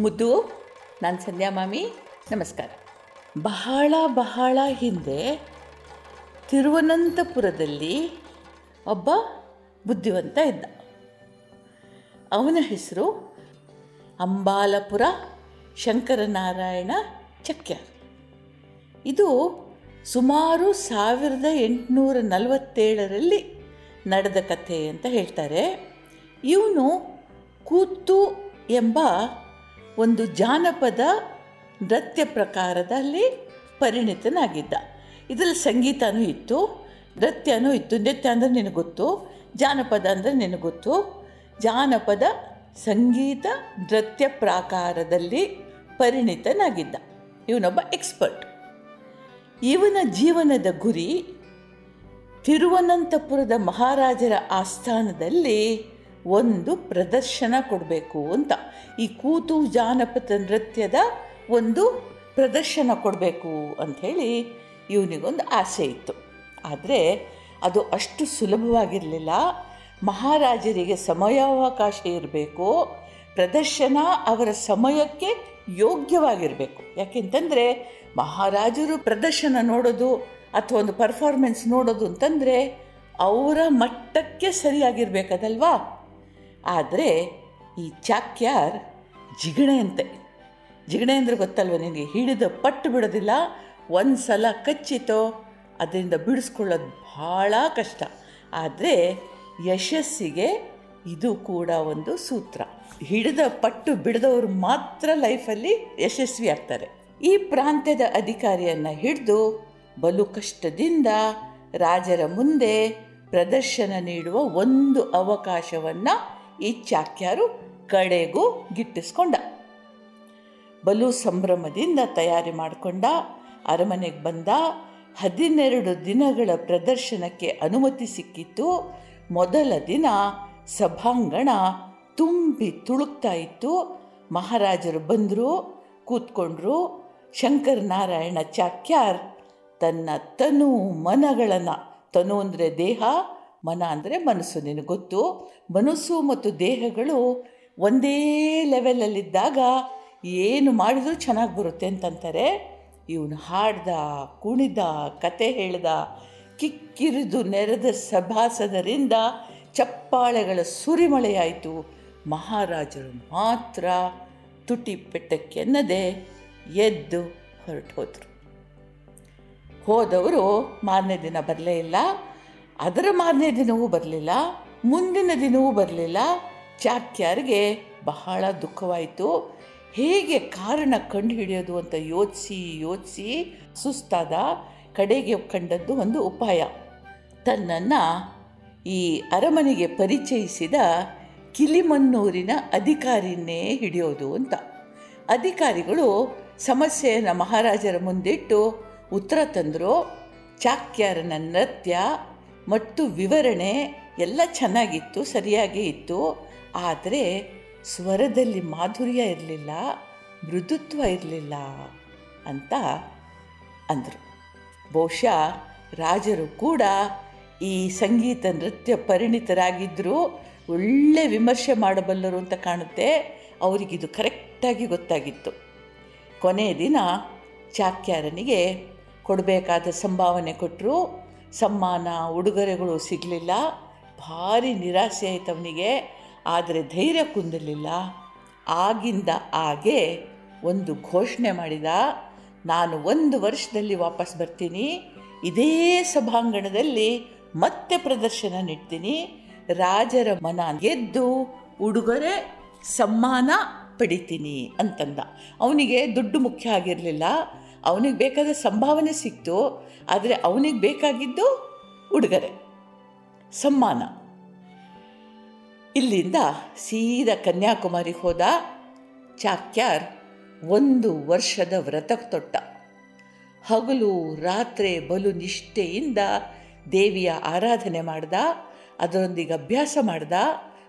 ಮುದ್ದು, ನಾನು ಸಂಧ್ಯಾ ಮಾಮಿ, ನಮಸ್ಕಾರ. ಬಹಳ ಬಹಳ ಹಿಂದೆ ತಿರುವನಂತಪುರದಲ್ಲಿ ಒಬ್ಬ ಬುದ್ಧಿವಂತ ಇದ್ದ. ಅವನ ಹೆಸರು ಅಂಬಾಲಪುರ ಶಂಕರನಾರಾಯಣ ಚಕ್ಯಾರ್ ಇದು ಸುಮಾರು ಸಾವಿರದ ಎಂಟುನೂರ ನಲವತ್ತೇಳರಲ್ಲಿ ನಡೆದ ಕಥೆ ಅಂತ ಹೇಳ್ತಾರೆ. ಇವನು ಕೂತು ಎಂಬ ಒಂದು ಜಾನಪದ ನೃತ್ಯ ಪ್ರಕಾರದಲ್ಲಿ ಪರಿಣಿತನಾಗಿದ್ದ. ಇದರಲ್ಲಿ ಸಂಗೀತನೂ ಇತ್ತು, ನೃತ್ಯನೂ ಇತ್ತು. ನೃತ್ಯ ಅಂದರೆ ನಿನಗೆ ಗೊತ್ತು, ಜಾನಪದ ಅಂದರೆ ನಿನಗೆ ಗೊತ್ತು. ಜಾನಪದ ಸಂಗೀತ ನೃತ್ಯ ಪ್ರಾಕಾರದಲ್ಲಿ ಪರಿಣಿತನಾಗಿದ್ದ. ಇವನೊಬ್ಬ ಎಕ್ಸ್ಪರ್ಟ್. ಇವನ ಜೀವನದ ಗುರಿ ತಿರುವನಂತಪುರದ ಮಹಾರಾಜರ ಆಸ್ಥಾನದಲ್ಲಿ ಒಂದು ಪ್ರದರ್ಶನ ಕೊಡಬೇಕು ಅಂತ. ಈ ಕೂತು ಜಾನಪದ ನೃತ್ಯದ ಒಂದು ಪ್ರದರ್ಶನ ಕೊಡಬೇಕು ಅಂಥೇಳಿ ಇವನಿಗೊಂದು ಆಸೆ ಇತ್ತು. ಆದರೆ ಅದು ಅಷ್ಟು ಸುಲಭವಾಗಿರಲಿಲ್ಲ. ಮಹಾರಾಜರಿಗೆ ಸಮಯಾವಕಾಶ ಇರಬೇಕು. ಪ್ರದರ್ಶನ ಅವರ ಸಮಯಕ್ಕೆ ಯೋಗ್ಯವಾಗಿರಬೇಕು. ಯಾಕೆಂತಂದರೆ ಮಹಾರಾಜರು ಪ್ರದರ್ಶನ ನೋಡೋದು ಅಥವಾ ಒಂದು ಪರ್ಫಾರ್ಮೆನ್ಸ್ ನೋಡೋದು ಅಂತಂದರೆ ಅವರ ಮಟ್ಟಕ್ಕೆ ಸರಿಯಾಗಿರ್ಬೇಕದಲ್ವಾ? ಆದರೆ ಈ ಚಾಕ್ಯಾರ್ ಜಿಗಣೆ ಅಂತೆ. ಜಿಗಣೆ ಅಂದರೆ ಗೊತ್ತಲ್ವ ನಿನಗೆ? ಹಿಡಿದ ಪಟ್ಟು ಬಿಡೋದಿಲ್ಲ ಒಂದು ಸಲ ಕಚ್ಚಿತೋ, ಅದರಿಂದ ಬಿಡಿಸ್ಕೊಳ್ಳೋದು ಭಾಳ ಕಷ್ಟ. ಆದರೆ ಯಶಸ್ಸಿಗೆ ಇದು ಕೂಡ ಒಂದು ಸೂತ್ರ. ಹಿಡಿದ ಪಟ್ಟು ಬಿಡದವರು ಮಾತ್ರ ಲೈಫಲ್ಲಿ ಯಶಸ್ವಿ ಆಗ್ತಾರೆ. ಈ ಪ್ರಾಂತ್ಯದ ಅಧಿಕಾರಿಯನ್ನು ಹಿಡಿದು ಬಲು ಕಷ್ಟದಿಂದ ರಾಜರ ಮುಂದೆ ಪ್ರದರ್ಶನ ನೀಡುವ ಒಂದು ಅವಕಾಶವನ್ನು ಈ ಚಾಕ್ಯಾರು ಕಡೆಗೂ ಗಿಟ್ಟಿಸ್ಕೊಂಡ. ಬಲು ಸಂಭ್ರಮದಿಂದ ತಯಾರಿ ಮಾಡಿಕೊಂಡ, ಅರಮನೆಗೆ ಬಂದ, ಹದಿನೆರಡು ದಿನಗಳ ಪ್ರದರ್ಶನಕ್ಕೆ ಅನುಮತಿ ಸಿಕ್ಕಿತ್ತು. ಮೊದಲ ದಿನ ಸಭಾಂಗಣ ತುಂಬಿ ತುಳುಕ್ತಾ ಇತ್ತು. ಮಹಾರಾಜರು ಬಂದರು, ಕೂತ್ಕೊಂಡ್ರು. ಶಂಕರನಾರಾಯಣ ಚಾಕ್ಯಾರ್ ತನ್ನ ತನು ಮನಗಳನ್ನು, ತನು ಅಂದರೆ ದೇಹ ಮನ ಅಂದರೆ ಮನಸ್ಸು, ನಿನಗೆ ಗೊತ್ತು? ಮನಸ್ಸು ಮತ್ತು ದೇಹಗಳು ಒಂದೇ ಲೆವೆಲಲ್ಲಿದ್ದಾಗ ಏನು ಮಾಡಿದರೂ ಚೆನ್ನಾಗಿ ಬರುತ್ತೆ ಅಂತಂತಾರೆ. ಇವನು ಹಾಡ್ದ, ಕುಣಿದ, ಕತೆ ಹೇಳ್ದ, ಕಿಕ್ಕಿರಿದು ನೆರೆದ ಸಭಾಸದರಿಂದ ಚಪ್ಪಾಳೆಗಳ ಸುರಿಮಳೆಯಾಯಿತು. ಮಹಾರಾಜರು ಮಾತ್ರ ತುಟಿ ಪೆಟ್ಟಕ್ಕೆನ್ನದೆ ಎದ್ದು ಹೊರಟು ಹೋದರು ಹೋದವರು ಮಾರನೇ ದಿನ ಬರಲೇ ಇಲ್ಲ. ಅದರ ಮಾರನೇ ದಿನವೂ ಬರಲಿಲ್ಲ, ಮುಂದಿನ ದಿನವೂ ಬರಲಿಲ್ಲ. ಚಾಕ್ಯಾರಿಗೆ ಬಹಳ ದುಃಖವಾಯಿತು. ಹೇಗೆ ಕಾರಣ ಕಂಡುಹಿಡಿಯೋದು ಅಂತ ಯೋಚಿಸಿ ಯೋಚಿಸಿ ಸುಸ್ತಾದ ಕಡೆಗೆ ಕಂಡದ್ದು ಒಂದು ಉಪಾಯ. ತನ್ನನ್ನು ಈ ಅರಮನೆಗೆ ಪರಿಚಯಿಸಿದ ಕಿಲಿಮನ್ನೂರಿನ ಅಧಿಕಾರಿನೇ ಹಿಡಿಯೋದು ಅಂತ. ಅಧಿಕಾರಿಗಳು ಸಮಸ್ಯೆಯನ್ನು ಮಹಾರಾಜರ ಮುಂದಿಟ್ಟು ಉತ್ತರ ತಂದರು. ಚಾಕ್ಯಾರನ ನೃತ್ಯ ಮತ್ತು ವಿವರಣೆ ಎಲ್ಲ ಚೆನ್ನಾಗಿತ್ತು, ಸರಿಯಾಗೇ ಇತ್ತು. ಆದರೆ ಸ್ವರದಲ್ಲಿ ಮಾಧುರ್ಯ ಇರಲಿಲ್ಲ, ಮೃದುತ್ವ ಇರಲಿಲ್ಲ ಅಂತ ಅಂದರು. ಬಹುಶಃ ರಾಜರು ಕೂಡ ಈ ಸಂಗೀತ ನೃತ್ಯ ಪರಿಣಿತರಾಗಿದ್ದರೂ ಒಳ್ಳೆ ವಿಮರ್ಶೆ ಮಾಡಬಲ್ಲರು ಅಂತ ಕಾಣುತ್ತೆ ಅವರಿಗಿದು ಕರೆಕ್ಟಾಗಿ ಗೊತ್ತಾಗಿತ್ತು. ಕೊನೆಯ ದಿನ ಚಾಕ್ಯಾರನಿಗೆ ಕೊಡಬೇಕಾದ ಸಂಭಾವನೆ ಕೊಟ್ಟರು ಸಮ್ಮಾನ, ಉಡುಗೊರೆಗಳು ಸಿಗಲಿಲ್ಲ. ಭಾರಿ ನಿರಾಸೆ ಆಯಿತು ಅವನಿಗೆ. ಆದರೆ ಧೈರ್ಯ ಕುಂದಲಿಲ್ಲ ಆಗಿಂದ ಹಾಗೆ ಒಂದು ಘೋಷಣೆ ಮಾಡಿದ, ನಾನು ಒಂದು ವರ್ಷದಲ್ಲಿ ವಾಪಸ್ ಬರ್ತೀನಿ. ಇದೇ ಸಭಾಂಗಣದಲ್ಲಿ ಮತ್ತೆ ಪ್ರದರ್ಶನ ನೀಡ್ತೀನಿ. ರಾಜರ ಮನ ಗೆದ್ದು ಉಡುಗೊರೆ, ಸಮ್ಮಾನ ಪಡಿತೀನಿ ಅಂತಂದ. ಅವನಿಗೆ ದುಡ್ಡು ಮುಖ್ಯ ಆಗಿರಲಿಲ್ಲ. ಅವನಿಗೆ ಬೇಕಾದ ಸಂಭಾವನೆ ಸಿಕ್ತು, ಆದರೆ ಅವನಿಗೆ ಬೇಕಾಗಿದ್ದು ಉಡುಗೊರೆ, ಸಮ್ಮಾನ. ಇಲ್ಲಿಂದ ಸೀದಾ ಕನ್ಯಾಕುಮಾರಿಗೆ ಹೋದ ಚಾಕ್ಯಾರ್ ಒಂದು ವರ್ಷದ ವ್ರತ ತೊಟ್ಟ ಹಗಲು, ರಾತ್ರಿ, ಬಲು ನಿಷ್ಠೆಯಿಂದ ದೇವಿಯ ಆರಾಧನೆ ಮಾಡ್ದ, ಅದರೊಂದಿಗೆ ಅಭ್ಯಾಸ ಮಾಡ್ದ,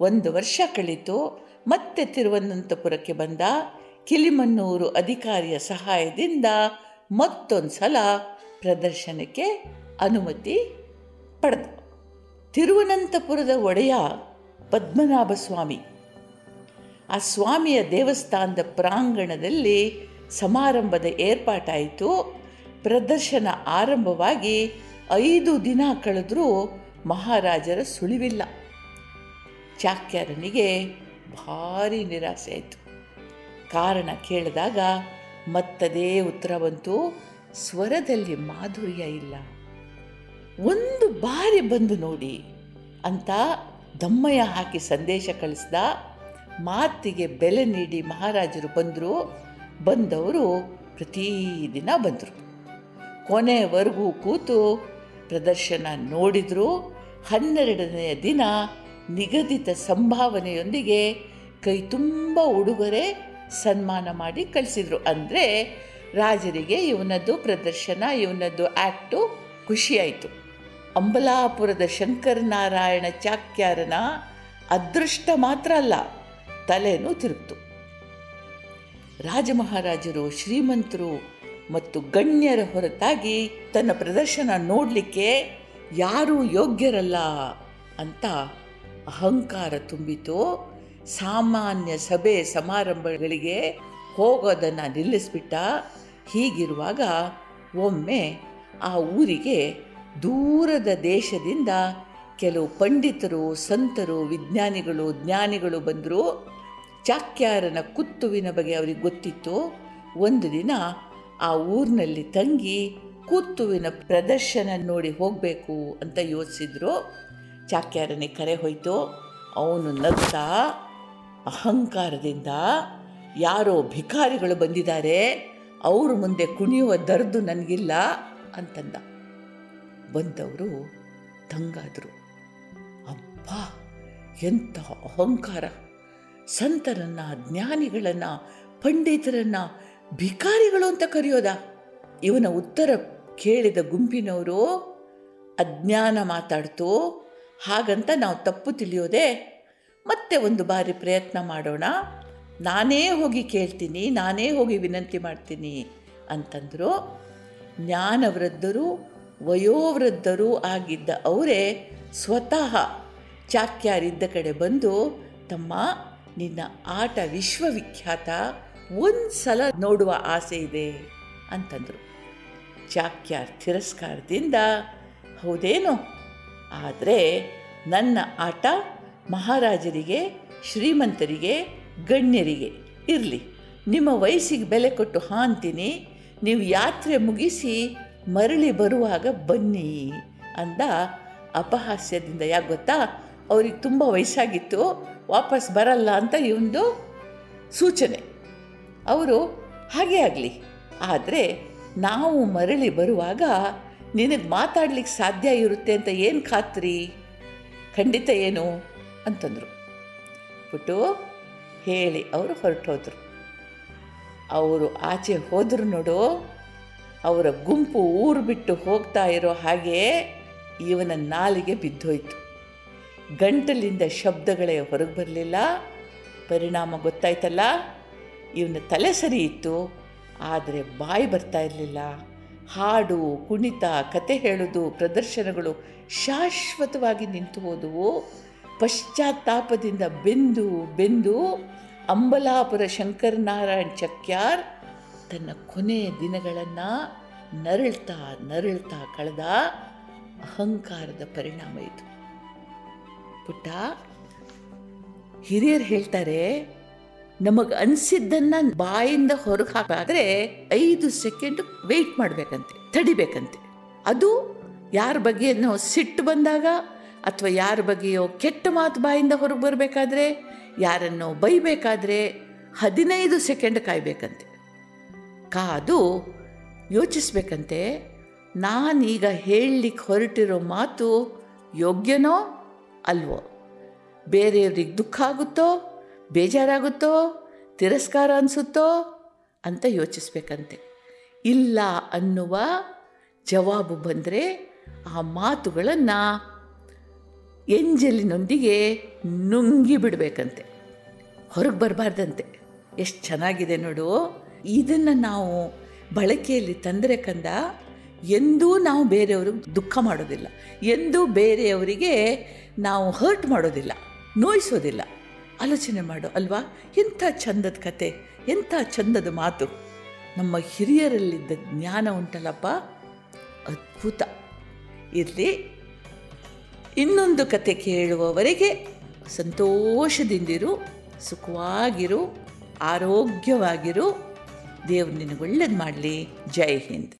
ಒಂದು ವರ್ಷ ಕಳೀತು, ಮತ್ತೆ ತಿರುವನಂತಪುರಕ್ಕೆ ಬಂದ ಕಿಲಿಮನ್ನೂರು ಅಧಿಕಾರಿಯ ಸಹಾಯದಿಂದ ಮತ್ತೊಂದು ಸಲ ಪ್ರದರ್ಶನಕ್ಕೆ ಅನುಮತಿ ಪಡೆದ. ತಿರುವನಂತಪುರದ ಒಡೆಯ ಪದ್ಮನಾಭ ಸ್ವಾಮಿ ಆ ಸ್ವಾಮಿಯ ದೇವಸ್ಥಾನದ ಪ್ರಾಂಗಣದಲ್ಲಿ ಸಮಾರಂಭದ ಏರ್ಪಾಟಾಯಿತು. ಪ್ರದರ್ಶನ ಆರಂಭವಾಗಿ ಐದು ದಿನ ಕಳೆದರೂ ಮಹಾರಾಜರ ಸುಳಿವಿಲ್ಲ. ಚಾಕ್ಯಾರನಿಗೆ ಭಾರಿ ನಿರಾಸೆ ಆಯಿತು. ಕಾರಣ ಕೇಳಿದಾಗ ಮತ್ತದೇ ಉತ್ತರ ಬಂತು, ಸ್ವರದಲ್ಲಿ ಮಾಧುರ್ಯ ಇಲ್ಲ. ಒಂದು ಬಾರಿ ಬಂದು ನೋಡಿ ಅಂತ ದಮ್ಮಯ್ಯ ಹಾಕಿ ಸಂದೇಶ ಕಳಿಸ್ದ. ಮಾತಿಗೆ ಬೆಲೆ ನೀಡಿ ಮಹಾರಾಜರು ಬಂದರು. ಬಂದವರು ಪ್ರತಿದಿನ ಬಂದರು. ಕೊನೆವರೆಗೂ ಕೂತು ಪ್ರದರ್ಶನ ನೋಡಿದರು. ಹನ್ನೆರಡನೆಯ ದಿನ ನಿಗದಿತ ಸಂಭಾವನೆಯೊಂದಿಗೆ ಕೈ ತುಂಬ ಉಡುಗೊರೆ ಸನ್ಮಾನ ಮಾಡಿ ಕಳಿಸಿದ್ರು. ಅಂದರೆ ರಾಜರಿಗೆ ಇವನದ್ದು ಪ್ರದರ್ಶನ, ಇವನದ್ದು ಆ್ಯಕ್ಟು ಖುಷಿಯಾಯಿತು. ಅಂಬಲಾಪುರದ ಶಂಕರನಾರಾಯಣ ಚಾಕ್ಯಾರನ ಅದೃಷ್ಟ ಮಾತ್ರ ಅಲ್ಲ, ತಲೆನೂ ತಿರುಗ್ತು. ರಾಜಮಹಾರಾಜರು, ಶ್ರೀಮಂತರು ಮತ್ತು ಗಣ್ಯರ ಹೊರತಾಗಿ ತನ್ನ ಪ್ರದರ್ಶನ ನೋಡಲಿಕ್ಕೆ ಯಾರೂ ಯೋಗ್ಯರಲ್ಲ ಅಂತ ಅಹಂಕಾರ ತುಂಬಿತು. ಸಾಮಾನ್ಯ ಸಭೆ ಸಮಾರಂಭಗಳಿಗೆ ಹೋಗೋದನ್ನು ನಿಲ್ಲಿಸ್ಬಿಟ್ಟ ಹೀಗಿರುವಾಗ ಒಮ್ಮೆ ಆ ಊರಿಗೆ ದೂರದ ದೇಶದಿಂದ ಕೆಲವು ಪಂಡಿತರು, ಸಂತರು, ವಿಜ್ಞಾನಿಗಳು, ಜ್ಞಾನಿಗಳು ಬಂದರು. ಚಾಕ್ಯಾರನ ಕುತ್ತುವಿನ ಬಗ್ಗೆ ಅವರಿಗೆ ಗೊತ್ತಿತ್ತು. ಒಂದು ದಿನ ಆ ಊರಿನಲ್ಲಿ ತಂಗಿ ಕುತ್ತುವಿನ ಪ್ರದರ್ಶನ ನೋಡಿ ಹೋಗಬೇಕು ಅಂತ ಯೋಚಿಸಿದ್ರು. ಚಾಕ್ಯಾರನಿಗೆ ಕರೆ ಹೋಯಿತು. ಅವನು ನಗ್ತಾ ಅಹಂಕಾರದಿಂದ ಯಾರೋ ಭಿಕಾರಿಗಳು ಬಂದಿದ್ದಾರೆ, ಅವ್ರ ಮುಂದೆ ಕುಣಿಯುವ ದರ್ದು ನನಗಿಲ್ಲ ಅಂತಂದ. ಬಂದವರು ತಂಗಾದರು ಅಪ್ಪ ಎಂಥ ಅಹಂಕಾರ. ಸಂತರನ್ನು, ಜ್ಞಾನಿಗಳನ್ನು, ಪಂಡಿತರನ್ನು, ಭಿಕಾರಿಗಳು ಅಂತ ಕರೆಯೋದ. ಇವನ ಉತ್ತರ ಕೇಳಿದ ಗುಂಪಿನವರು ಅಜ್ಞಾನ ಮಾತಾಡ್ತು. ಹಾಗಂತ ನಾವು ತಪ್ಪು ತಿಳಿಯೋದೆ ಮತ್ತೆ ಒಂದು ಬಾರಿ ಪ್ರಯತ್ನ ಮಾಡೋಣ. ನಾನೇ ಹೋಗಿ ಕೇಳ್ತೀನಿ, ನಾನೇ ಹೋಗಿ ವಿನಂತಿ ಮಾಡ್ತೀನಿ ಅಂತಂದರು. ಜ್ಞಾನವೃದ್ಧರು, ವಯೋವೃದ್ಧರು ಆಗಿದ್ದ ಅವರೇ ಸ್ವತಃ ಚಾಕ್ಯಾರಿದ್ದ ಕಡೆ ಬಂದು, ತಮ್ಮ, ನಿನ್ನ ಆಟ ವಿಶ್ವವಿಖ್ಯಾತ ಒಂದು ಸಲ ನೋಡುವ ಆಸೆ ಇದೆ ಅಂತಂದರು. ಚಾಕ್ಯಾರ್ ತಿರಸ್ಕಾರದಿಂದ, ಹೌದೇನು, ಆದರೆ ನನ್ನ ಆಟ ಮಹಾರಾಜರಿಗೆ, ಶ್ರೀಮಂತರಿಗೆ, ಗಣ್ಯರಿಗೆ ಇರಲಿ. ನಿಮ್ಮ ವಯಸ್ಸಿಗೆ ಬೆಲೆ ಕೊಟ್ಟು ಹಾಂತೀನಿ, ನೀವು ಯಾತ್ರೆ ಮುಗಿಸಿ ಮರಳಿ ಬರುವಾಗ ಬನ್ನಿ ಅಂದ ಅಪಹಾಸ್ಯದಿಂದ. ಯಾಕೆ ಗೊತ್ತಾ? ಅವ್ರಿಗೆ ತುಂಬ ವಯಸ್ಸಾಗಿತ್ತು, ವಾಪಸ್ ಬರಲ್ಲ ಅಂತ ಇವೊಂದು ಸೂಚನೆ. ಅವರು ಹಾಗೇ ಆಗಲಿ. ಆದರೆ ನಾವು ಮರಳಿ ಬರುವಾಗ ನಿನಗೆ ಮಾತಾಡ್ಲಿಕ್ಕೆ ಸಾಧ್ಯ ಇರುತ್ತೆ ಅಂತ ಏನು ಖಾತ್ರಿ? ಖಂಡಿತ ಏನು? ಅಂತಂದರು. ಪುಟ್ಟು ಹೇಳಿ ಅವರು ಹೊರಟೋದ್ರು ಅವರು ಆಚೆ ಹೋದರು ನೋಡು, ಅವರ ಗುಂಪು ಊರು ಬಿಟ್ಟು ಹೋಗ್ತಾ ಇರೋ ಹಾಗೆ ಇವನ ನಾಲಿಗೆ ಬಿದ್ದೋಯ್ತು. ಗಂಟಲಿಂದ ಶಬ್ದಗಳೇ ಹೊರಗೆ ಬರಲಿಲ್ಲ. ಪರಿಣಾಮ ಗೊತ್ತಾಯ್ತಲ್ಲ, ಇವನ ತಲೆ ಸರಿ ಇತ್ತು, ಆದರೆ ಬಾಯಿ ಬರ್ತಾ ಇರಲಿಲ್ಲ. ಹಾಡು, ಕುಣಿತ, ಕತೆ ಹೇಳೋದು, ಪ್ರದರ್ಶನಗಳು ಶಾಶ್ವತವಾಗಿ ನಿಂತು ಹೋದವು. ಪಶ್ಚಾತ್ತಾಪದಿಂದ ಬೆಂದು ಬೆಂದು ಅಂಬಲಾಪುರ ಶಂಕರನಾರಾಯಣ್ ಚಕ್ಯಾರ್ ತನ್ನ ಕೊನೆಯ ದಿನಗಳನ್ನು ನರಳ್ತಾ ನರಳ್ತಾ ಕಳೆದ ಅಹಂಕಾರದ ಪರಿಣಾಮ ಇದು. ಪುಟ್ಟ, ಹಿರಿಯರು ಹೇಳ್ತಾರೆ, ನಮಗೆ ಅನಿಸಿದ್ದನ್ನು ಬಾಯಿಂದ ಹೊರಗೆ ಹಾಕಾದ್ರೆ ಐದು ಸೆಕೆಂಡ್ ವೆಯ್ಟ್ ಮಾಡಬೇಕಂತೆ, ತಡಿಬೇಕಂತೆ. ಅದು ಯಾರ ಬಗ್ಗೆನೋ ಸಿಟ್ಟು ಬಂದಾಗ ಅಥವಾ ಯಾರ ಬಗ್ಗೆಯೋ ಕೆಟ್ಟ ಮಾತು ಬಾಯಿಂದ ಹೊರಗೆ ಬರಬೇಕಾದ್ರೆ, ಯಾರನ್ನೋ ಬೈಬೇಕಾದ್ರೆ ಹದಿನೈದು ಸೆಕೆಂಡ್ ಕಾಯಬೇಕಂತೆ. ಕಾದು ಯೋಚಿಸ್ಬೇಕಂತೆ, ನಾನೀಗ ಹೇಳಲಿಕ್ಕೆ ಹೊರಟಿರೋ ಮಾತು ಯೋಗ್ಯನೋ ಅಲ್ವೋ? ಬೇರೆಯವ್ರಿಗೆ ದುಃಖ ಆಗುತ್ತೋ, ಬೇಜಾರಾಗುತ್ತೋ, ತಿರಸ್ಕಾರ ಅನಿಸುತ್ತೋ ಅಂತ ಯೋಚಿಸ್ಬೇಕಂತೆ. ಇಲ್ಲ ಅನ್ನುವ ಜವಾಬು ಬಂದರೆ ಆ ಮಾತುಗಳನ್ನು ಎಂಜಲಿನೊಂದಿಗೆ ನುಂಗಿ ಬಿಡಬೇಕಂತೆ. ಹೊರಗೆ ಬರಬಾರ್ದಂತೆ. ಎಷ್ಟು ಚೆನ್ನಾಗಿದೆ ನೋಡು. ಇದನ್ನು ನಾವು ಬಳಕೆಯಲ್ಲಿ ತಂದರೆ ಕಂದ ಎಂದೂ ನಾವು ಬೇರೆಯವ್ರಿಗೆ ದುಃಖ ಮಾಡೋದಿಲ್ಲ. ಎಂದೂ ಬೇರೆಯವರಿಗೆ ನಾವು ಹರ್ಟ್ ಮಾಡೋದಿಲ್ಲ. ನೋಯಿಸೋದಿಲ್ಲ. ಆಲೋಚನೆ ಮಾಡು, ಅಲ್ವಾ? ಎಂಥ ಚಂದದ ಕತೆ, ಎಂಥ ಚಂದದ ಮಾತು. ನಮ್ಮ ಹಿರಿಯರಲ್ಲಿದ್ದ ಜ್ಞಾನ ಉಂಟಲ್ಲಪ್ಪ. ಅದ್ಭುತ. ಇರಲಿ. ಇನ್ನೊಂದು ಕತೆ ಕೇಳುವವರೆಗೆ ಸಂತೋಷದಿಂದಿರು ಸುಖವಾಗಿರು ಆರೋಗ್ಯವಾಗಿರು. ದೇವ್ರು ನಿನಗೆ ಒಳ್ಳೇದು ಮಾಡಲಿ. ಜೈ ಹಿಂದ್.